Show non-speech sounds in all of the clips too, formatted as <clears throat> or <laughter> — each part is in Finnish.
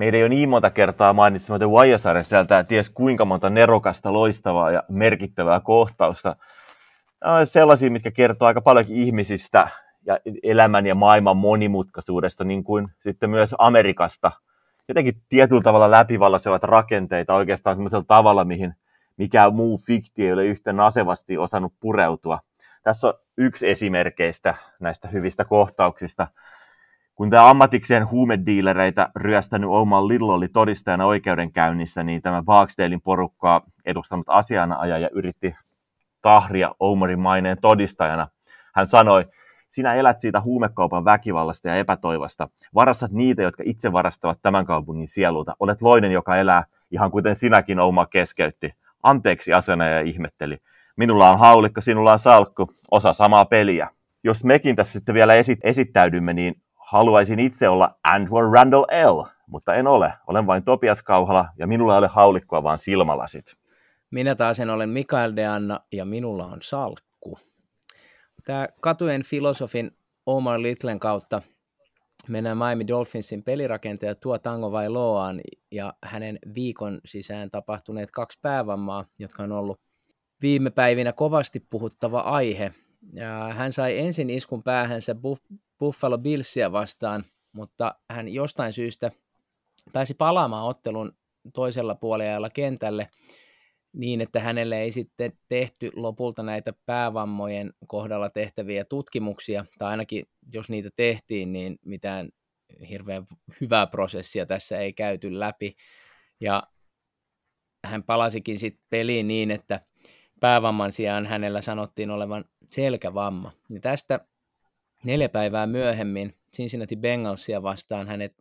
meidän ei ole niin monta kertaa mainitsematta Wajasarja sieltä ties kuinka monta nerokasta, loistavaa ja merkittävää kohtausta. Sellaisia, mitkä kertoo aika paljon ihmisistä ja elämän ja maailman monimutkaisuudesta, niin kuin sitten myös Amerikasta. Jotenkin tietyllä tavalla läpivallaisevat rakenteita oikeastaan sellaisella tavalla, mihin mikään muu fiktio ei ole yhtä nasevasti osannut pureutua. Tässä on yksi esimerkkeistä näistä hyvistä kohtauksista. Kun tämä ammatikseen huumediilereitä ryöstänyt Oman Little oli todistajana oikeudenkäynnissä, niin tämä Barksdalein porukkaa edustanut asianajaja yritti tahria Omarin maineen todistajana. Hän sanoi, sinä elät siitä huumekaupan väkivallasta ja epätoivosta. Varastat niitä, jotka itse varastavat tämän kaupungin sielulta. Olet loinen, joka elää ihan kuten sinäkin Oma keskeytti. Anteeksi asianajaja ihmetteli. Minulla on haulikko, sinulla on salkku, osa samaa peliä. Jos mekin tässä sitten vielä esittäydymme, niin haluaisin itse olla Andrew Randall L., mutta en ole. Olen vain Topias Kauhala ja minulla ei ole haulikkoa, vaan silmälasit. Minä taas en olen Mikael Deanna ja minulla on salkku. Tämä katujen filosofin Omar Littlen kautta mennään Miami Dolphinsin pelirakentaja Tuo Tango vai Loaan ja hänen viikon sisään tapahtuneet kaksi päävammaa, jotka on ollut viime päivinä kovasti puhuttava aihe. Hän sai ensin iskun päähänsä Buffalo Billsia vastaan, mutta hän jostain syystä pääsi palaamaan ottelun toisella puolella kentälle niin, että hänelle ei sitten tehty lopulta näitä päävammojen kohdalla tehtäviä tutkimuksia, tai ainakin jos niitä tehtiin, niin mitään hirveän hyvää prosessia tässä ei käyty läpi. Ja hän palasikin sitten peliin niin, että päävamman sijaan hänellä sanottiin olevan selkävamma. Ja tästä neljä päivää myöhemmin Cincinnati Bengalsia vastaan hänet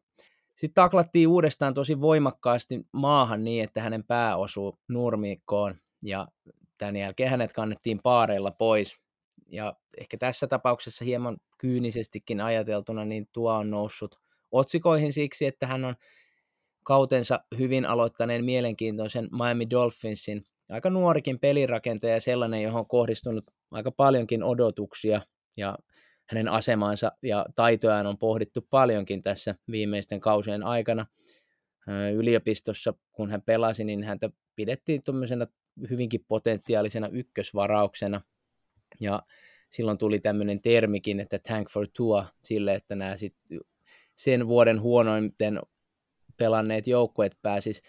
sitten taklattiin uudestaan tosi voimakkaasti maahan niin, että hänen pää osuu nurmikkoon ja tämän jälkeen hänet kannettiin paareilla pois. Ja ehkä tässä tapauksessa hieman kyynisestikin ajateltuna, niin tuo on noussut otsikoihin siksi, että hän on kautensa hyvin aloittaneen mielenkiintoisen Miami Dolphinsin aika nuorikin pelirakentaja ja sellainen, johon on kohdistunut aika paljonkin odotuksia ja hänen asemansa ja taitojaan on pohdittu paljonkin tässä viimeisten kausien aikana. Yliopistossa, kun hän pelasi, niin häntä pidettiin tuommoisena hyvinkin potentiaalisena ykkösvarauksena. Ja silloin tuli tämmöinen termikin, että tank for tour, sille, että nämä sit sen vuoden huonoimten pelanneet joukkueet pääsis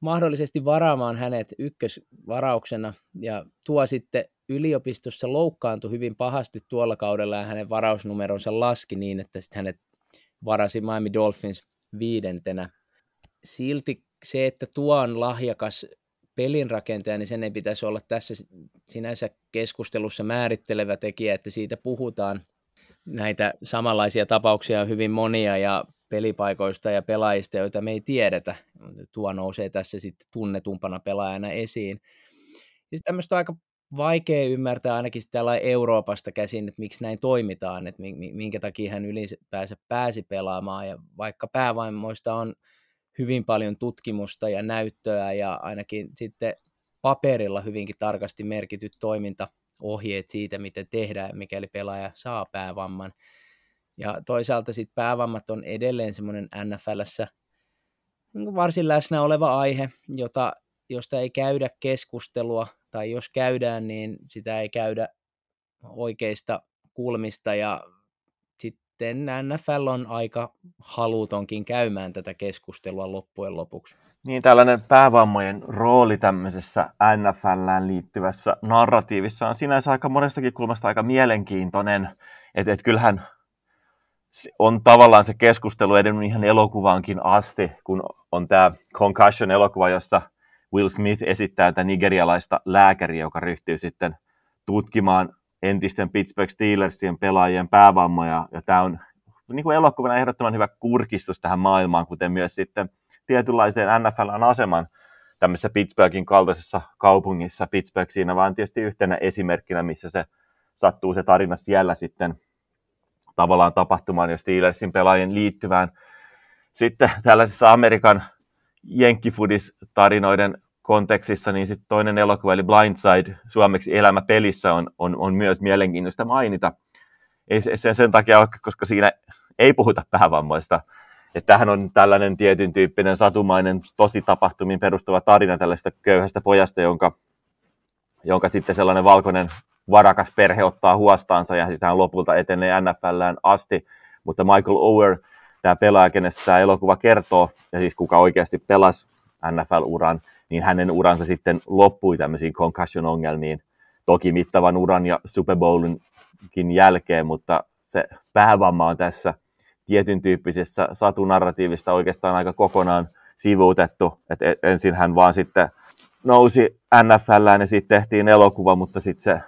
mahdollisesti varaamaan hänet ykkösvarauksena ja tuo sitten yliopistossa loukkaantui hyvin pahasti tuolla kaudella ja hänen varausnumeronsa laski niin, että sitten hänet varasi Miami Dolphins viidentenä. Silti se, että tuo on lahjakas pelinrakentaja, niin sen ei pitäisi olla tässä sinänsä keskustelussa määrittelevä tekijä, että siitä puhutaan. Näitä samanlaisia tapauksia on hyvin monia ja pelipaikoista ja pelaajista, joita me ei tiedetä. Tuo nousee tässä sitten tunnetumpana pelaajana esiin. Ja tämmöistä aika vaikea ymmärtää ainakin täällä Euroopasta käsin, että miksi näin toimitaan, että minkä takia hän ylipäänsä pääsi pelaamaan. Ja vaikka päävaimoista on hyvin paljon tutkimusta ja näyttöä ja ainakin sitten paperilla hyvinkin tarkasti merkityt toimintaohjeet siitä, miten tehdään, mikäli pelaaja saa päävamman. Ja toisaalta sitten päävammat on edelleen semmoinen NFLssä niin varsin läsnä oleva aihe, jota, josta ei käydä keskustelua, tai jos käydään, niin sitä ei käydä oikeista kulmista, ja sitten NFL on aika halutonkin käymään tätä keskustelua loppujen lopuksi. Niin, tällainen päävammojen rooli tämmöisessä NFLään liittyvässä narratiivissa on sinänsä aika monestakin kulmasta aika mielenkiintoinen, että et kyllähän on tavallaan se keskustelu edennyt ihan elokuvaankin asti, kun on tämä Concussion-elokuva, jossa Will Smith esittää tätä nigerialaista lääkäriä, joka ryhtyy sitten tutkimaan entisten Pittsburgh Steelersien pelaajien päävammoja, ja tämä on niin kuin elokuvana ehdottoman hyvä kurkistus tähän maailmaan, kuten myös sitten tietynlaiseen NFLn aseman tämmöisessä Pittsburghin kaltaisessa kaupungissa. Pittsburgh siinä vaan tietysti yhtenä esimerkkinä, missä se sattuu se tarina siellä sitten tavallaan tapahtumaan ja Steelersin pelaajien liittyvään. Sitten tällaisessa Amerikan jenkkifudis-tarinoiden kontekstissa, niin sitten toinen elokuva, eli Blindside, suomeksi Elämä pelissä, on, on, on myös mielenkiintoista mainita. Ei se, sen takia koska siinä ei puhuta päävammoista, että tähän on tällainen tietyn tyyppinen satumainen, tosi tapahtumiin perustuva tarina tällaista köyhästä pojasta, jonka, jonka sitten sellainen valkoinen varakas perhe ottaa huostaansa ja sitten hän lopulta etenee NFLään asti. Mutta Michael Ower, tämä pelaaja, kenestä tämä elokuva kertoo, ja siis kuka oikeasti pelasi NFL-uran, niin hänen uransa sitten loppui tämmöisiin concussion-ongelmiin. Toki mittavan uran ja Super Bowlinkin jälkeen, mutta se päävamma on tässä tietyn tyyppisessä satunarratiivista oikeastaan aika kokonaan sivuutettu. Et ensin hän vaan sitten nousi NFLään ja sitten tehtiin elokuva, mutta sitten se,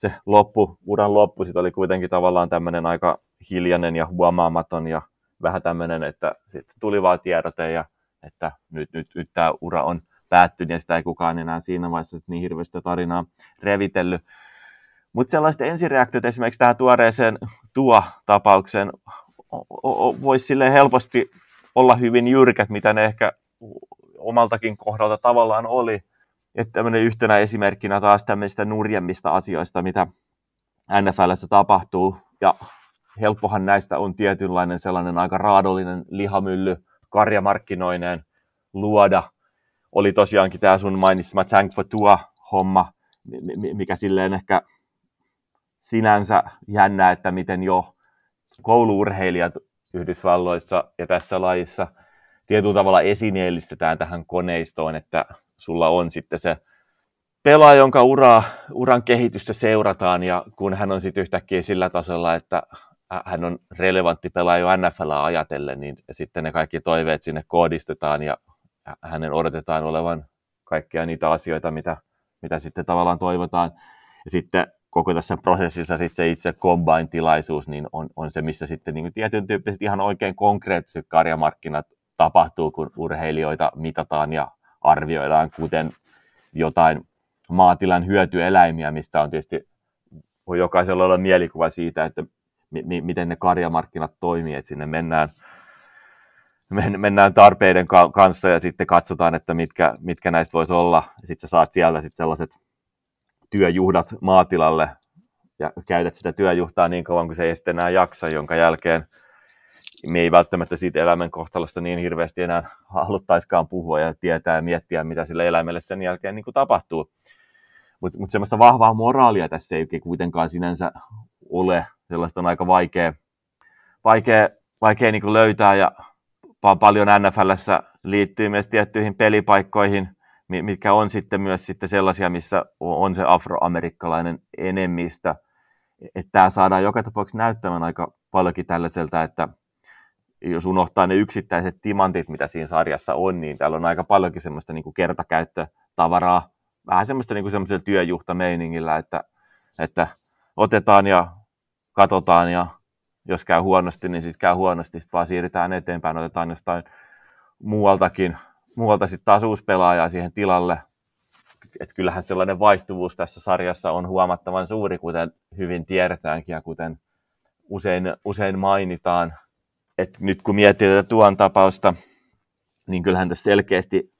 se loppu, uran loppu sit oli kuitenkin tavallaan tämmöinen aika hiljainen ja huomaamaton ja vähän tämmöinen, että sitten tuli vaan tiedote ja että nyt, nyt, nyt tämä ura on päättynyt ja sitä ei kukaan enää siinä vaiheessa niin hirveästi tarinaa revitellyt. Mutta sellaiset ensireaktiot esimerkiksi tähän tuoreeseen tuo-tapaukseen voisi sille helposti olla hyvin jyrkät, mitä ne ehkä omaltakin kohdalta tavallaan oli. Että tämmöinen yhtenä esimerkkinä taas tämmöistä nurjemmista asioista, mitä NFLssä tapahtuu. Ja helppohan näistä on tietynlainen sellainen aika raadollinen lihamylly karjamarkkinoineen luoda. Oli tosiaankin tämä sun mainitsema Tank for homma, mikä silleen ehkä sinänsä jännä, että miten jo kouluurheilijat Yhdysvalloissa ja tässä lajissa tietyllä tavalla esineellistetään tähän koneistoon, että sulla on sitten se pelaaja, jonka ura, uran kehitystä seurataan ja kun hän on sitten yhtäkkiä sillä tasolla, että hän on relevantti pelaaja jo NFL ajatellen, niin sitten ne kaikki toiveet sinne koodistetaan ja hänen odotetaan olevan kaikkia niitä asioita, mitä, mitä sitten tavallaan toivotaan. Ja sitten koko tässä prosessissa sit se itse combine-tilaisuus niin on, on se, missä sitten niin tietyn tyyppiset ihan oikein konkreettiset karjamarkkinat tapahtuu, kun urheilijoita mitataan ja arvioidaan, kuten jotain maatilan hyötyeläimiä, mistä on tietysti voi jokaisella olla mielikuva siitä, että mi- miten ne karjamarkkinat toimii, että sinne mennään, mennään tarpeiden kanssa ja sitten katsotaan, että mitkä, mitkä näistä voisi olla. Sitten sä saat sieltä sitten sellaiset työjuhdat maatilalle ja käytät sitä työjuhtaa niin kauan kuin se ei sitten enää jaksa, jonka jälkeen me ei välttämättä siitä elämän kohtalosta niin hirveästi enää haluttaiskaan puhua ja tietää ja miettiä, mitä sille eläimelle sen jälkeen niin kuin tapahtuu. Mutta mut semmoista vahvaa moraalia tässä ei kuitenkaan sinänsä ole. Sellaista on aika vaikea, vaikea, vaikea niin kuin löytää ja paljon NFLssä liittyy myös tiettyihin pelipaikkoihin – mitkä on sitten myös sitten sellaisia, missä on se afroamerikkalainen enemmistö. Että tämä saadaan joka tapauksessa näyttämään aika paljonkin tällaiselta, että jos unohtaa ne yksittäiset timantit, mitä siinä sarjassa on, niin täällä on aika paljonkin semmoista niin kuin kertakäyttötavaraa, vähän semmoista niin kuin työjuhtameiningillä, että, että otetaan ja katsotaan ja jos käy huonosti, niin sitten käy huonosti, sitten vaan siirrytään eteenpäin, otetaan jostain muualtakin muualta sitten taas uusi pelaaja siihen tilalle. Et kyllähän sellainen vaihtuvuus tässä sarjassa on huomattavan suuri, kuten hyvin tiedetäänkin ja kuten usein, usein mainitaan. Et nyt kun miettii tätä tuon tapausta, niin kyllähän tässä selkeästi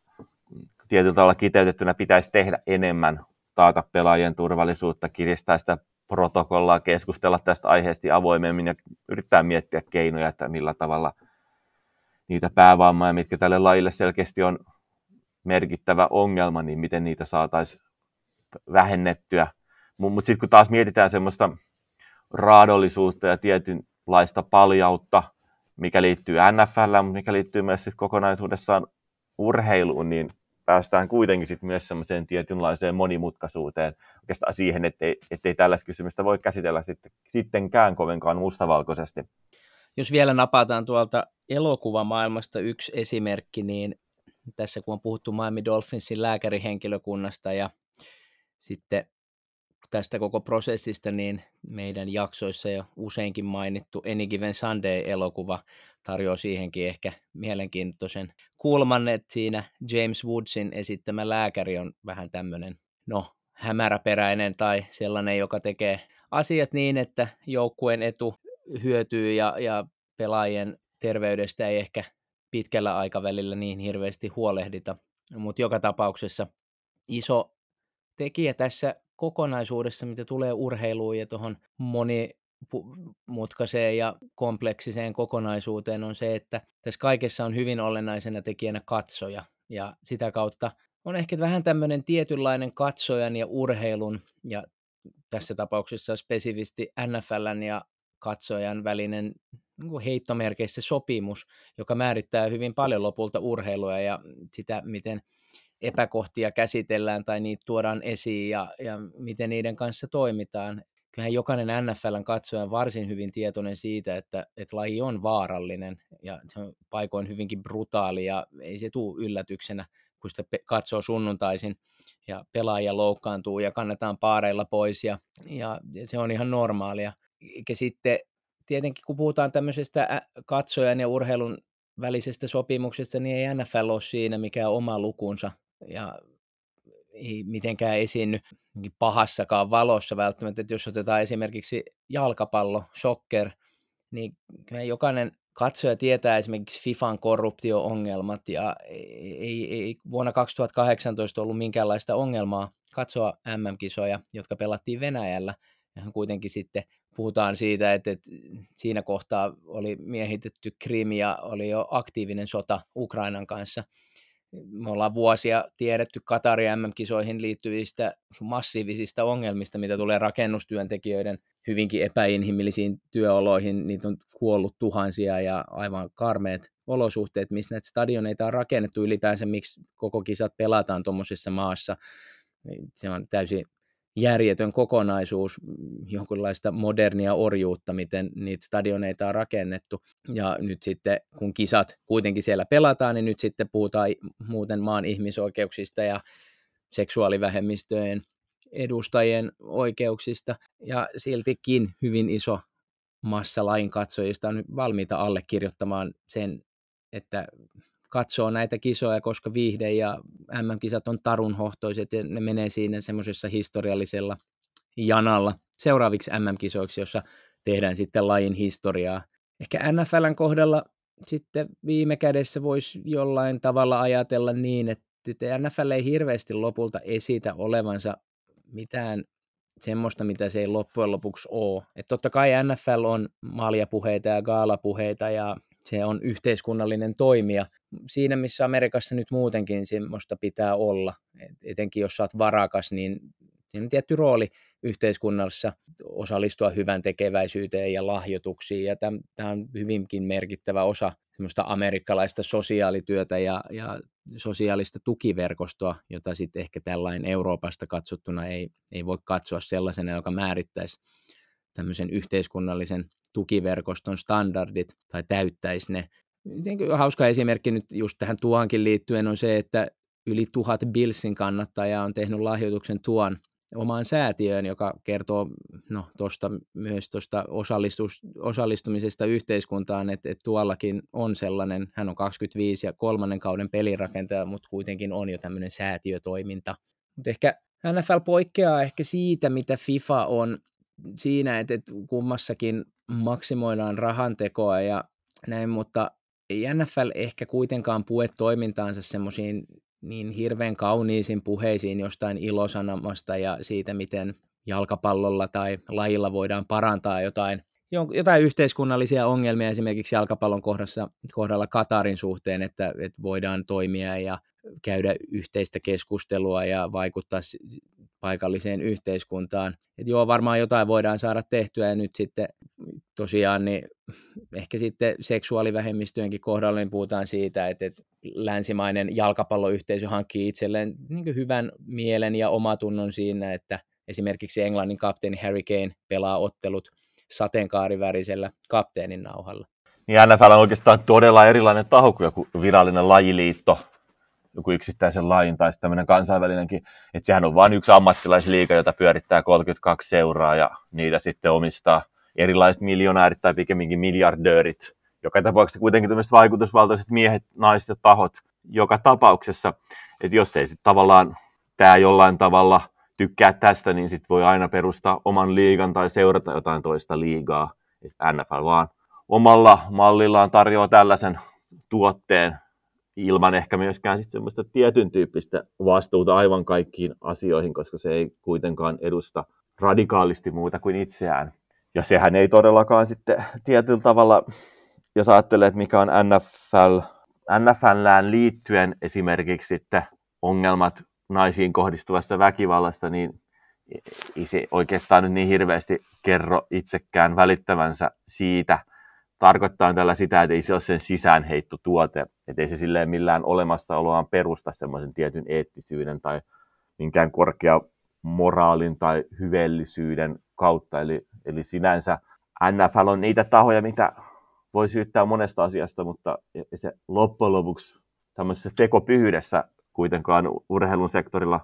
tietyllä tavalla kiteytettynä pitäisi tehdä enemmän, taata pelaajien turvallisuutta, kiristää sitä protokollaa, keskustella tästä aiheesta avoimemmin ja yrittää miettiä keinoja, että millä tavalla – niitä päävammoja, mitkä tälle lajille selkeästi on merkittävä ongelma, niin miten niitä saataisiin vähennettyä. Mutta sitten kun taas mietitään semmoista raadollisuutta ja tietynlaista paljautta, mikä liittyy NFL, mutta mikä liittyy myös sit kokonaisuudessaan urheiluun, niin päästään kuitenkin sit myös semmoiseen tietynlaiseen monimutkaisuuteen, oikeastaan siihen, ettei, ettei tällaista kysymystä voi käsitellä sitten, sittenkään kovinkaan mustavalkoisesti. Jos vielä napataan tuolta elokuvamaailmasta yksi esimerkki, niin tässä kun on puhuttu Miami Dolphinsin lääkärihenkilökunnasta ja sitten tästä koko prosessista, niin meidän jaksoissa jo useinkin mainittu Any Given Sunday-elokuva tarjoaa siihenkin ehkä mielenkiintoisen kulman, että siinä James Woodsin esittämä lääkäri on vähän tämmöinen, no, hämäräperäinen tai sellainen, joka tekee asiat niin, että joukkueen etu hyötyy ja, ja pelaajien terveydestä ei ehkä pitkällä aikavälillä niin hirveästi huolehdita. Mutta joka tapauksessa iso tekijä tässä kokonaisuudessa, mitä tulee urheiluun ja tuohon monimutkaiseen ja kompleksiseen kokonaisuuteen on se, että tässä kaikessa on hyvin olennaisena tekijänä katsoja. Ja sitä kautta on ehkä vähän tämmöinen tietynlainen katsojan ja urheilun ja tässä tapauksessa spesifisti NFLn ja katsojan välinen niin heittomerkeissä sopimus, joka määrittää hyvin paljon lopulta urheilua ja sitä, miten epäkohtia käsitellään tai niitä tuodaan esiin ja, ja miten niiden kanssa toimitaan. Kyllähän jokainen NFLn katsoja on varsin hyvin tietoinen siitä, että, että laji on vaarallinen ja se on paikoin hyvinkin brutaali ja ei se tule yllätyksenä, kun sitä katsoo sunnuntaisin ja pelaaja loukkaantuu ja kannetaan paareilla pois ja, ja se on ihan normaalia. Eikä sitten tietenkin kun puhutaan tämmöisestä katsojan ja urheilun välisestä sopimuksesta, niin ei NFL ole siinä mikään oma lukunsa ja ei mitenkään esiinny pahassakaan valossa välttämättä, että jos otetaan esimerkiksi jalkapallo, soccer, niin jokainen katsoja tietää esimerkiksi FIFAn korruptio-ongelmat ja ei, ei, vuonna 2018 ollut minkäänlaista ongelmaa katsoa MM-kisoja, jotka pelattiin Venäjällä. Ja kuitenkin sitten puhutaan siitä, että, että siinä kohtaa oli miehitetty Krim ja oli jo aktiivinen sota Ukrainan kanssa – me ollaan vuosia tiedetty Katari MM-kisoihin liittyvistä massiivisista ongelmista, mitä tulee rakennustyöntekijöiden hyvinkin epäinhimillisiin työoloihin. Niitä on kuollut tuhansia ja aivan karmeet olosuhteet, missä näitä stadioneita on rakennettu ylipäänsä, miksi koko kisat pelataan tuommoisessa maassa. Se on täysin järjetön kokonaisuus, jonkinlaista modernia orjuutta, miten niitä stadioneita on rakennettu. Ja nyt sitten, kun kisat kuitenkin siellä pelataan, niin nyt sitten puhutaan muuten maan ihmisoikeuksista ja seksuaalivähemmistöjen edustajien oikeuksista. Ja siltikin hyvin iso massa lain katsojista on valmiita allekirjoittamaan sen, että katsoo näitä kisoja, koska viihde ja MM-kisat on tarunhohtoiset ja ne menee siinä semmoisessa historiallisella janalla seuraaviksi MM-kisoiksi, jossa tehdään sitten lajin historiaa. Ehkä NFLn kohdalla sitten viime kädessä voisi jollain tavalla ajatella niin, että NFL ei hirveästi lopulta esitä olevansa mitään semmoista, mitä se ei loppujen lopuksi ole. Että totta kai NFL on maljapuheita ja gaalapuheita ja se on yhteiskunnallinen toimija. Siinä, missä Amerikassa nyt muutenkin semmoista pitää olla, Et etenkin jos saat varakas, niin siinä on tietty rooli yhteiskunnassa osallistua hyvän tekeväisyyteen ja lahjoituksiin, ja tämä on hyvinkin merkittävä osa semmoista amerikkalaista sosiaalityötä ja, ja sosiaalista tukiverkostoa, jota sitten ehkä tällainen Euroopasta katsottuna ei, ei voi katsoa sellaisena, joka määrittäisi tämmöisen yhteiskunnallisen tukiverkoston standardit tai täyttäisi ne. Hauska esimerkki nyt just tähän tuonkin liittyen on se, että yli tuhat Billsin kannattajaa on tehnyt lahjoituksen tuon omaan säätiöön, joka kertoo no, tosta, myös tuosta osallistumisesta yhteiskuntaan, että, että tuollakin on sellainen, hän on 25 ja kolmannen kauden pelirakentaja, mutta kuitenkin on jo tämmöinen säätiötoiminta. Mutta ehkä NFL poikkeaa ehkä siitä, mitä FIFA on siinä, että, että kummassakin maksimoidaan rahantekoa ja näin, mutta ei NFL ehkä kuitenkaan pue toimintaansa semmoisiin niin hirveän kauniisiin puheisiin jostain ilosanomasta ja siitä, miten jalkapallolla tai lajilla voidaan parantaa jotain, jotain yhteiskunnallisia ongelmia esimerkiksi jalkapallon kohdassa, kohdalla Katarin suhteen, että, että voidaan toimia ja käydä yhteistä keskustelua ja vaikuttaa paikalliseen yhteiskuntaan. Et joo, varmaan jotain voidaan saada tehtyä ja nyt sitten tosiaan niin ehkä sitten seksuaalivähemmistöjenkin kohdalla niin puhutaan siitä, että, että länsimainen jalkapalloyhteisö hankkii itselleen niin hyvän mielen ja omatunnon siinä, että esimerkiksi Englannin kapteeni Harry Kane pelaa ottelut sateenkaarivärisellä kapteenin nauhalla. Niin NFL on oikeastaan todella erilainen taho kuin joku virallinen lajiliitto, joku yksittäisen lajin tai tämmöinen kansainvälinenkin, että sehän on vain yksi ammattilaisliiga, jota pyörittää 32 seuraa ja niitä sitten omistaa erilaiset miljonäärit tai pikemminkin miljardöörit. Joka tapauksessa kuitenkin tämmöiset vaikutusvaltaiset miehet, naiset ja tahot joka tapauksessa, että jos ei sitten tavallaan tämä jollain tavalla tykkää tästä, niin sitten voi aina perustaa oman liigan tai seurata jotain toista liigaa. Et NFL vaan omalla mallillaan tarjoaa tällaisen tuotteen, ilman ehkä myöskään sit semmoista tietyn tyyppistä vastuuta aivan kaikkiin asioihin, koska se ei kuitenkaan edusta radikaalisti muuta kuin itseään. ja sehän ei todellakaan sitten tietyllä tavalla, jos ajattelee, että mikä on NFL, NFLään liittyen esimerkiksi sitten ongelmat naisiin kohdistuvassa väkivallasta, niin ei se oikeastaan nyt niin hirveästi kerro itsekään välittävänsä siitä. Tarkoittaa tällä sitä, että ei se ole sen sisäänheitto tuote, että ei se silleen millään olemassaoloaan perusta semmoisen tietyn eettisyyden tai minkään korkea moraalin tai hyvellisyyden kautta. Eli, eli sinänsä NFL on niitä tahoja, mitä voi syyttää monesta asiasta, mutta se loppujen lopuksi tämmöisessä tekopyhyydessä kuitenkaan urheilun sektorilla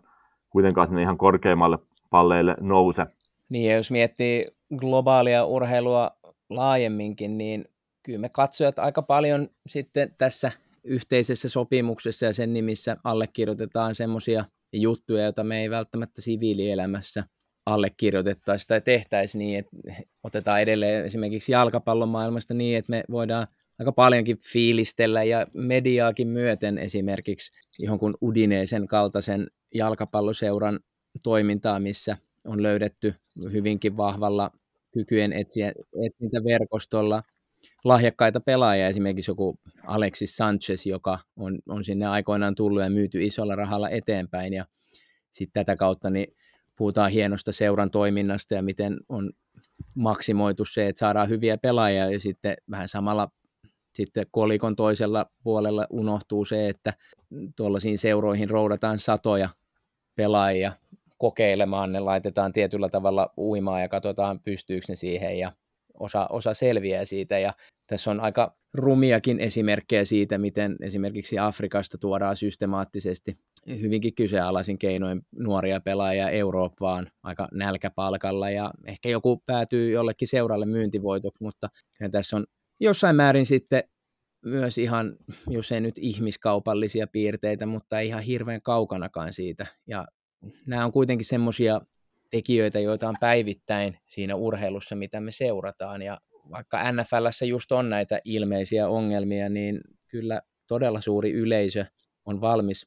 kuitenkaan sinne ihan korkeimmalle palleille nouse. Niin, ja jos miettii globaalia urheilua laajemminkin, niin kyllä me katsojat aika paljon sitten tässä yhteisessä sopimuksessa ja sen nimissä allekirjoitetaan semmoisia juttuja, joita me ei välttämättä siviilielämässä allekirjoitettaisiin tai tehtäisiin niin, että otetaan edelleen esimerkiksi jalkapallon maailmasta niin, että me voidaan aika paljonkin fiilistellä ja mediaakin myöten esimerkiksi jonkun Udineisen kaltaisen jalkapalloseuran toimintaa, missä on löydetty hyvinkin vahvalla kykyjen etsiä, etsintäverkostolla lahjakkaita pelaajia, esimerkiksi joku Alexis Sanchez, joka on, on sinne aikoinaan tullut ja myyty isolla rahalla eteenpäin, ja sitten tätä kautta niin puhutaan hienosta seuran toiminnasta ja miten on maksimoitu se, että saadaan hyviä pelaajia, ja sitten vähän samalla sitten kolikon toisella puolella unohtuu se, että tuollaisiin seuroihin roudataan satoja pelaajia kokeilemaan, ne laitetaan tietyllä tavalla uimaan ja katsotaan pystyykö ne siihen ja osa, osa selviää siitä ja tässä on aika rumiakin esimerkkejä siitä, miten esimerkiksi Afrikasta tuodaan systemaattisesti hyvinkin kyseenalaisin keinoin nuoria pelaajia Eurooppaan aika nälkäpalkalla ja ehkä joku päätyy jollekin seuralle myyntivoitoksi, mutta tässä on jossain määrin sitten myös ihan, jos ei nyt ihmiskaupallisia piirteitä, mutta ihan hirveän kaukanakaan siitä. Ja nämä on kuitenkin semmoisia tekijöitä, joita on päivittäin siinä urheilussa, mitä me seurataan. Ja vaikka NFLssä just on näitä ilmeisiä ongelmia, niin kyllä todella suuri yleisö on valmis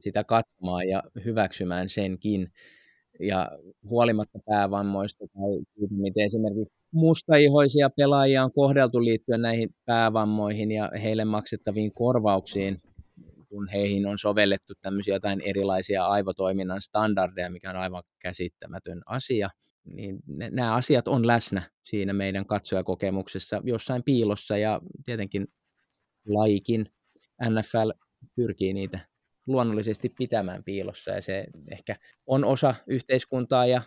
sitä katsomaan ja hyväksymään senkin. Ja huolimatta päävammoista tai miten esimerkiksi mustaihoisia pelaajia on kohdeltu liittyen näihin päävammoihin ja heille maksettaviin korvauksiin, kun heihin on sovellettu tämmöisiä jotain erilaisia aivotoiminnan standardeja, mikä on aivan käsittämätön asia, niin ne, nämä asiat on läsnä siinä meidän katsojakokemuksessa jossain piilossa ja tietenkin laikin NFL pyrkii niitä luonnollisesti pitämään piilossa ja se ehkä on osa yhteiskuntaa ja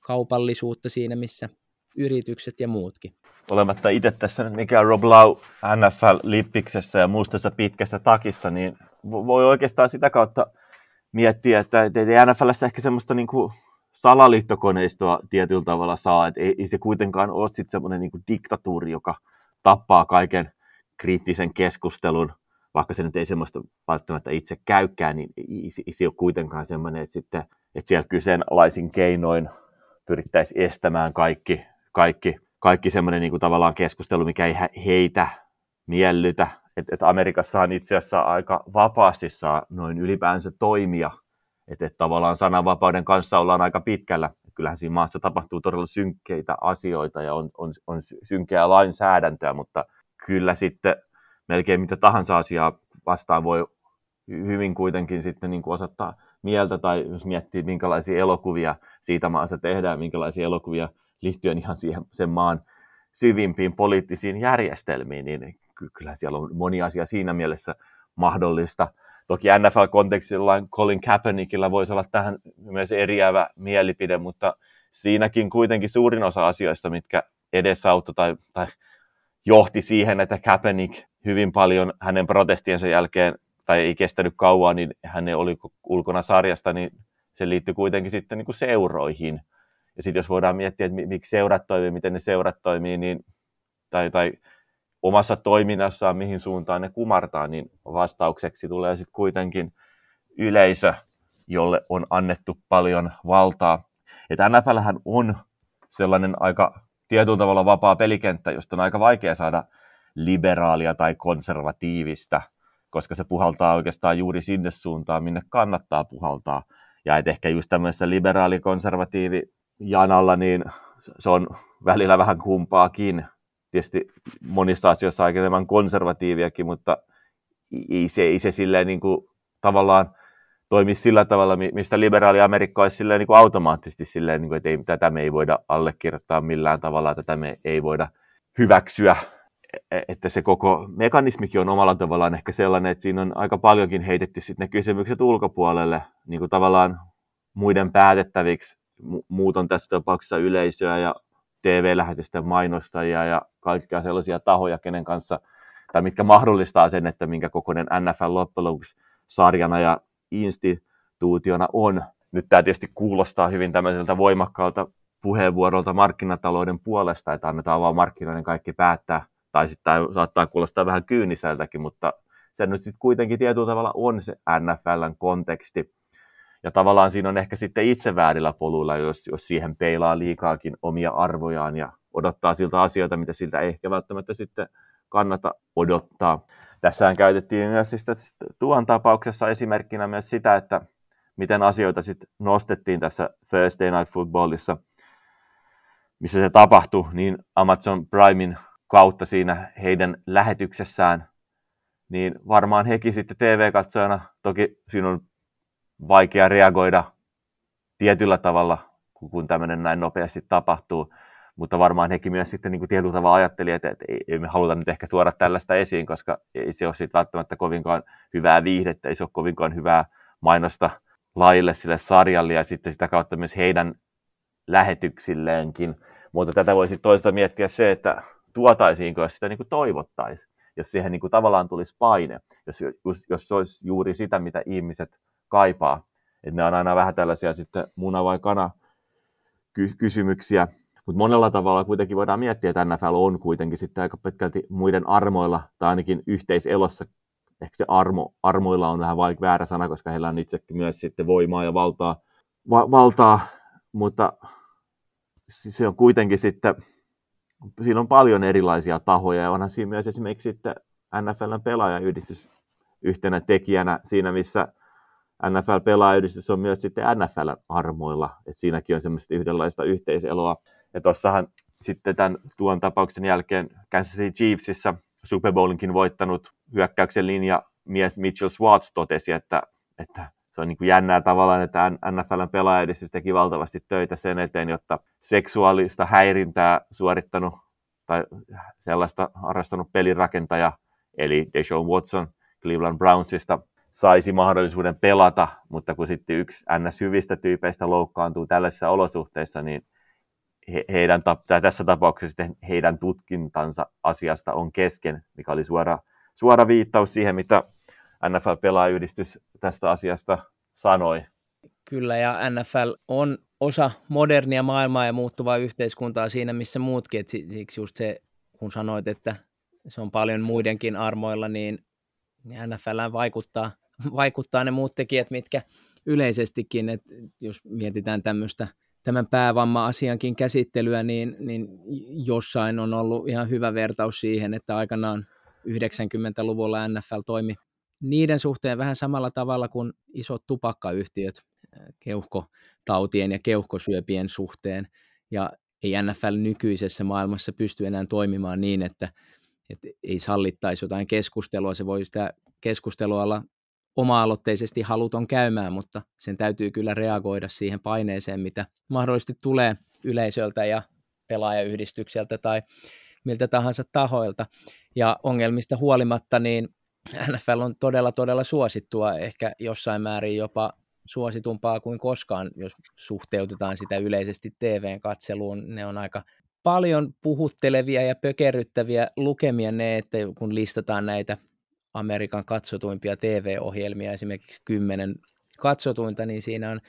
kaupallisuutta siinä, missä yritykset ja muutkin. Olematta itse tässä nyt mikään Rob Lau NFL-lippiksessä ja mustassa pitkässä takissa, niin voi oikeastaan sitä kautta miettiä, että ei NFLstä ehkä semmoista niin kuin salaliittokoneistoa tietyllä tavalla saa, että ei, ei se kuitenkaan ole sitten semmoinen niin diktatuuri, joka tappaa kaiken kriittisen keskustelun, vaikka se nyt ei semmoista välttämättä itse käykään, niin ei, ei se ole kuitenkaan semmoinen, että, sitten, että siellä kyseenalaisin keinoin pyrittäisiin estämään kaikki kaikki, kaikki semmoinen niin kuin tavallaan keskustelu, mikä ei heitä miellytä. Että et Amerikassahan itse asiassa aika vapaasti saa noin ylipäänsä toimia. Että et tavallaan sananvapauden kanssa ollaan aika pitkällä. Kyllähän siinä maassa tapahtuu todella synkkeitä asioita ja on, on, on synkeää lainsäädäntöä, mutta kyllä sitten melkein mitä tahansa asiaa vastaan voi hyvin kuitenkin sitten niin kuin osoittaa mieltä tai jos miettii, minkälaisia elokuvia siitä maassa tehdään, minkälaisia elokuvia liittyen ihan siihen sen maan syvimpiin poliittisiin järjestelmiin, niin kyllä siellä on moni asia siinä mielessä mahdollista. Toki NFL-kontekstilla Colin Kaepernickillä voisi olla tähän myös eriävä mielipide, mutta siinäkin kuitenkin suurin osa asioista, mitkä edesauttoi tai, tai johti siihen, että Kaepernick hyvin paljon hänen protestiensa jälkeen, tai ei kestänyt kauan, niin hän oli ulkona sarjasta, niin se liittyy kuitenkin sitten niin kuin seuroihin. Ja sitten jos voidaan miettiä, että miksi seurat toimii, miten ne seurat toimii, niin, tai, tai omassa toiminnassaan, mihin suuntaan ne kumartaa, niin vastaukseksi tulee sitten kuitenkin yleisö, jolle on annettu paljon valtaa. Että NFLhän on sellainen aika tietyllä tavalla vapaa pelikenttä, josta on aika vaikea saada liberaalia tai konservatiivista, koska se puhaltaa oikeastaan juuri sinne suuntaan, minne kannattaa puhaltaa. Ja et ehkä just tämmöisessä liberaali-konservatiivi janalla, niin se on välillä vähän kumpaakin. Tietysti monissa asioissa aika enemmän konservatiiviakin, mutta ei se, ei se silleen niin kuin, tavallaan toimi sillä tavalla, mistä liberaali Amerikka olisi silleen, niin kuin automaattisesti silleen, niin kuin, että ei, tätä me ei voida allekirjoittaa millään tavalla, tätä me ei voida hyväksyä. E, e, että se koko mekanismikin on omalla tavallaan ehkä sellainen, että siinä on aika paljonkin heitetty sitten ne kysymykset ulkopuolelle, niin kuin tavallaan muiden päätettäviksi. Muut on tässä tapauksessa yleisöä ja TV-lähetysten mainostajia ja kaikkia sellaisia tahoja, kenen kanssa, tai mitkä mahdollistaa sen, että minkä kokoinen NFL loppujen sarjana ja instituutiona on. Nyt tämä tietysti kuulostaa hyvin tämmöiseltä voimakkaalta puheenvuorolta markkinatalouden puolesta, että annetaan vaan markkinoiden kaikki päättää, tai sitten saattaa kuulostaa vähän kyyniseltäkin, mutta se nyt sitten kuitenkin tietyllä tavalla on se NFLn konteksti. Ja tavallaan siinä on ehkä sitten itse väärillä poluilla, jos, jos siihen peilaa liikaakin omia arvojaan ja odottaa siltä asioita, mitä siltä ei ehkä välttämättä sitten kannata odottaa. Tässähän käytettiin myös siis tuon tapauksessa esimerkkinä myös sitä, että miten asioita sitten nostettiin tässä Thursday Night Footballissa, missä se tapahtui, niin Amazon Primein kautta siinä heidän lähetyksessään, niin varmaan hekin sitten TV-katsojana, toki siinä on vaikea reagoida tietyllä tavalla, kun tämmöinen näin nopeasti tapahtuu, mutta varmaan hekin myös sitten niin kuin tietyllä tavalla ajatteli, että, että ei, me haluta nyt ehkä tuoda tällaista esiin, koska ei se ole sitten välttämättä kovinkaan hyvää viihdettä, ei se ole kovinkaan hyvää mainosta laille sille sarjalle ja sitten sitä kautta myös heidän lähetyksilleenkin. Mutta tätä voisi toista miettiä se, että tuotaisiinko, jos sitä niin toivottaisiin, jos siihen niin kuin tavallaan tulisi paine, jos, jos, jos se olisi juuri sitä, mitä ihmiset kaipaa. Että ne on aina vähän tällaisia sitten muna vai kana kysymyksiä, mutta monella tavalla kuitenkin voidaan miettiä, että NFL on kuitenkin sitten aika pitkälti muiden armoilla, tai ainakin yhteiselossa. Ehkä se armo, armoilla on vähän vaikka väärä sana, koska heillä on itsekin myös sitten voimaa ja valtaa, va- valtaa mutta se on kuitenkin sitten, siinä on paljon erilaisia tahoja, ja onhan siinä myös esimerkiksi sitten NFLn pelaajayhdistys yhtenä tekijänä siinä, missä NFL-pelaajayhdistys on myös sitten NFLn armoilla, että siinäkin on semmoista yhdenlaista yhteiseloa. Ja tuossahan sitten tämän tuon tapauksen jälkeen Kansas City Chiefsissä Super Bowlinkin voittanut hyökkäyksen linja mies Mitchell Swartz totesi, että, että se on niin kuin jännää tavallaan, että NFLn pelaajayhdistys teki valtavasti töitä sen eteen, jotta seksuaalista häirintää suorittanut tai sellaista harrastanut pelirakentaja, eli Deshaun Watson Cleveland Brownsista, saisi mahdollisuuden pelata, mutta kun sitten yksi NS hyvistä tyypeistä loukkaantuu tällaisissa olosuhteissa, niin he, heidän, tai tässä tapauksessa heidän tutkintansa asiasta on kesken, mikä oli suora, suora viittaus siihen, mitä NFL-pelaajayhdistys tästä asiasta sanoi. Kyllä, ja NFL on osa modernia maailmaa ja muuttuvaa yhteiskuntaa siinä, missä muutkin. Et siksi just se, kun sanoit, että se on paljon muidenkin armoilla, niin NFL vaikuttaa, <laughs> vaikuttaa ne muut tekijät, mitkä yleisestikin, että jos mietitään tämmöistä tämän päävamma-asiankin käsittelyä, niin, niin jossain on ollut ihan hyvä vertaus siihen, että aikanaan 90-luvulla NFL toimi niiden suhteen vähän samalla tavalla kuin isot tupakkayhtiöt keuhkotautien ja keuhkosyöpien suhteen. Ja ei NFL nykyisessä maailmassa pysty enää toimimaan niin, että, että ei sallittaisi jotain keskustelua. Se voi sitä keskustelua olla oma-aloitteisesti haluton käymään, mutta sen täytyy kyllä reagoida siihen paineeseen, mitä mahdollisesti tulee yleisöltä ja pelaajayhdistykseltä tai miltä tahansa tahoilta. Ja ongelmista huolimatta, niin NFL on todella, todella suosittua, ehkä jossain määrin jopa suositumpaa kuin koskaan, jos suhteutetaan sitä yleisesti TVn katseluun. Ne on aika paljon puhuttelevia ja pökerryttäviä lukemia ne, että kun listataan näitä Amerikan katsotuimpia TV-ohjelmia, esimerkiksi kymmenen katsotuinta, niin siinä on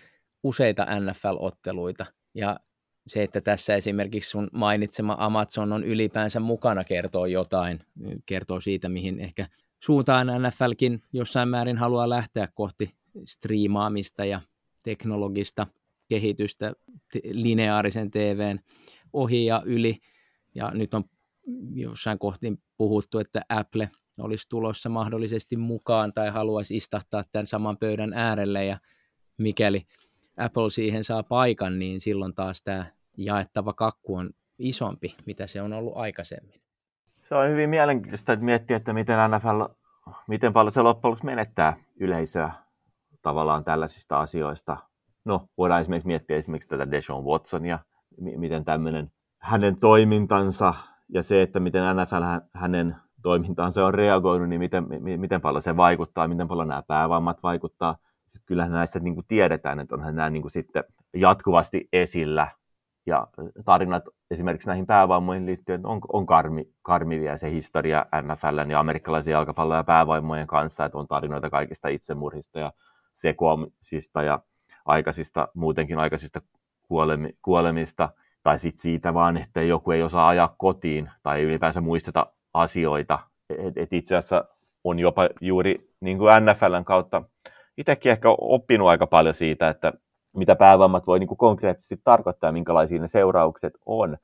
useita NFL-otteluita. Ja se, että tässä esimerkiksi sun mainitsema Amazon on ylipäänsä mukana, kertoo jotain. Kertoo siitä, mihin ehkä suuntaan NFLkin jossain määrin haluaa lähteä kohti striimaamista ja teknologista kehitystä lineaarisen TVn ohi ja yli. Ja nyt on jossain kohti puhuttu, että Apple olisi tulossa mahdollisesti mukaan tai haluaisi istahtaa tämän saman pöydän äärelle ja mikäli Apple siihen saa paikan, niin silloin taas tämä jaettava kakku on isompi, mitä se on ollut aikaisemmin. Se on hyvin mielenkiintoista, että miettiä, että miten NFL, miten paljon se loppujen lopuksi menettää yleisöä tavallaan tällaisista asioista. No, voidaan esimerkiksi miettiä esimerkiksi tätä Deshaun Watsonia, miten tämmöinen hänen toimintansa ja se, että miten NFL hänen toimintaansa on reagoinut, niin miten, miten paljon se vaikuttaa, miten paljon nämä päävammat vaikuttaa. Sitten kyllähän näissä niin kuin tiedetään, että onhan nämä niin kuin sitten jatkuvasti esillä. Ja tarinat esimerkiksi näihin päävammoihin liittyen on, on karmi, karmivia se historia NFLn ja amerikkalaisen jalkapallon ja päävaimojen kanssa, että on tarinoita kaikista itsemurhista ja sekoamisista ja aikaisista, muutenkin aikaisista kuolemi, kuolemista, tai sitten siitä vaan, että joku ei osaa ajaa kotiin tai ylipäänsä muisteta asioita. Et, et itse asiassa on jopa juuri niin kuin NFLn kautta itsekin ehkä oppinut aika paljon siitä, että mitä päävammat voi niin kuin konkreettisesti tarkoittaa ja minkälaisia ne seuraukset on.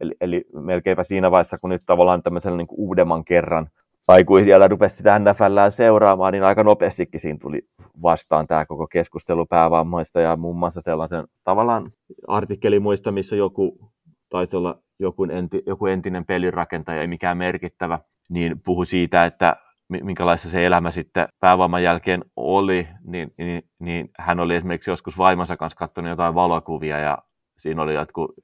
Eli, eli melkeinpä siinä vaiheessa, kun nyt tavallaan tämmöisellä niin kuin uudemman kerran aikuisilla rupesi sitä NFLää seuraamaan, niin aika nopeastikin siinä tuli vastaan tämä koko keskustelu päävammoista ja muun muassa sellaisen tavallaan artikkeli muista, missä joku taisi olla joku, enti, joku entinen pelirakentaja, ei mikään merkittävä, niin puhu siitä, että minkälaista se elämä sitten päävamman jälkeen oli, niin, niin, niin hän oli esimerkiksi joskus vaimonsa kanssa katsonut jotain valokuvia ja siinä oli jotkut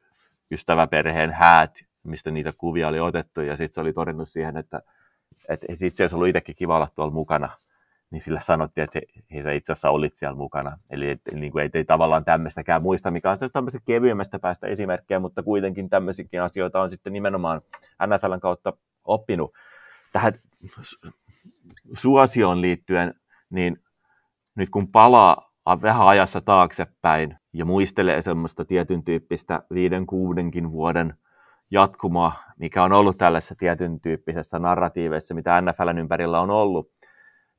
ystäväperheen häät, mistä niitä kuvia oli otettu ja sitten se oli todennut siihen, että, että itse asiassa ollut itsekin kiva olla tuolla mukana niin sillä sanottiin, että he, he itse asiassa olit siellä mukana. Eli et, niin kuin ei, ei tavallaan tämmöistäkään muista, mikä on tämmöistä kevyemmästä päästä esimerkkejä, mutta kuitenkin tämmöisiäkin asioita on sitten nimenomaan NFLn kautta oppinut. Tähän suosioon liittyen, niin nyt kun palaa vähän ajassa taaksepäin ja muistelee semmoista tietyn tyyppistä viiden, kuudenkin vuoden jatkumoa, mikä on ollut tällaisessa tietyn tyyppisessä narratiiveissa, mitä NFLn ympärillä on ollut,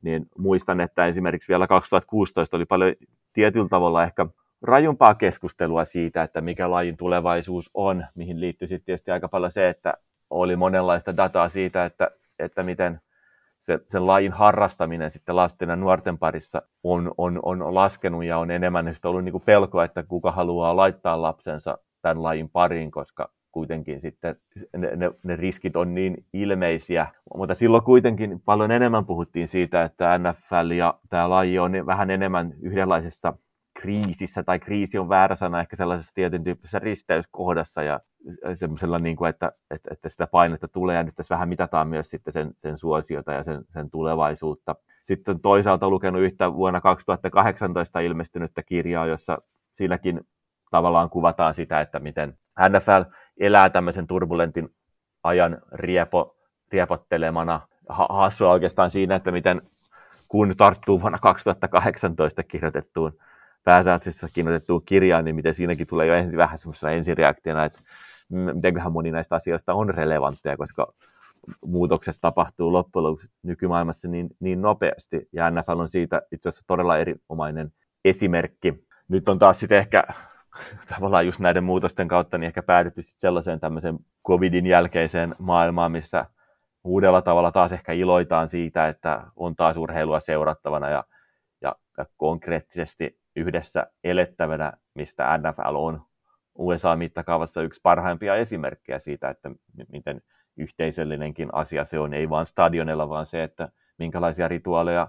niin muistan, että esimerkiksi vielä 2016 oli paljon tietyllä tavalla ehkä rajumpaa keskustelua siitä, että mikä lajin tulevaisuus on, mihin liittyy sitten tietysti aika paljon se, että oli monenlaista dataa siitä, että, että miten se, sen lajin harrastaminen sitten lasten ja nuorten parissa on, on, on laskenut ja on enemmän ollut niin kuin pelkoa, että kuka haluaa laittaa lapsensa tämän lajin pariin, koska kuitenkin sitten ne, ne, ne riskit on niin ilmeisiä. Mutta silloin kuitenkin paljon enemmän puhuttiin siitä, että NFL ja tämä laji on vähän enemmän yhdenlaisessa kriisissä, tai kriisi on väärä sana, ehkä sellaisessa tietyn tyyppisessä risteyskohdassa, ja semmoisella, niin kuin, että, että, että, sitä painetta tulee, ja nyt tässä vähän mitataan myös sitten sen, sen suosiota ja sen, sen tulevaisuutta. Sitten toisaalta lukenut yhtä vuonna 2018 ilmestynyttä kirjaa, jossa siinäkin tavallaan kuvataan sitä, että miten NFL elää tämmöisen turbulentin ajan riepo, riepottelemana. Ha- hassua oikeastaan siinä, että miten kun tarttuu vuonna 2018 kirjoitettuun pääsääntöisessä kirjoitettuun kirjaan, niin miten siinäkin tulee jo ensin vähän semmoisena ensireaktiona, että mitenköhän moni näistä asioista on relevantteja, koska muutokset tapahtuu loppujen lopuksi nykymaailmassa niin, niin nopeasti, ja NFL on siitä itse asiassa todella erinomainen esimerkki. Nyt on taas sitten ehkä <laughs> tavallaan just näiden muutosten kautta niin ehkä päädytty sitten sellaiseen tämmöiseen covidin jälkeiseen maailmaan, missä uudella tavalla taas ehkä iloitaan siitä, että on taas urheilua seurattavana ja, ja, ja konkreettisesti yhdessä elettävänä, mistä NFL on USA-mittakaavassa yksi parhaimpia esimerkkejä siitä, että miten yhteisöllinenkin asia se on, ei vain stadionilla, vaan se, että minkälaisia rituaaleja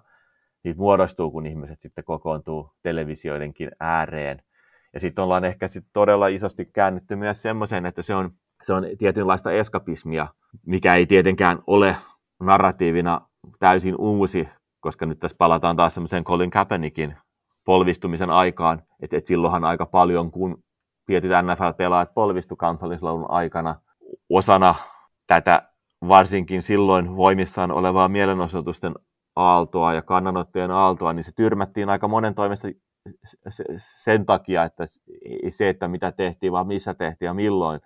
niitä muodostuu, kun ihmiset sitten kokoontuu televisioidenkin ääreen – ja sitten ollaan ehkä sit todella isosti käännetty myös semmoiseen, että se on, se on tietynlaista eskapismia, mikä ei tietenkään ole narratiivina täysin uusi, koska nyt tässä palataan taas semmoiseen Colin Kaepernickin polvistumisen aikaan, että et silloinhan aika paljon, kun tietyt NFL-pelaajat polvistu kansallislaulun aikana osana tätä varsinkin silloin voimissaan olevaa mielenosoitusten aaltoa ja kannanottojen aaltoa, niin se tyrmättiin aika monen toimesta sen takia, että se, että mitä tehtiin, vaan missä tehtiin ja milloin,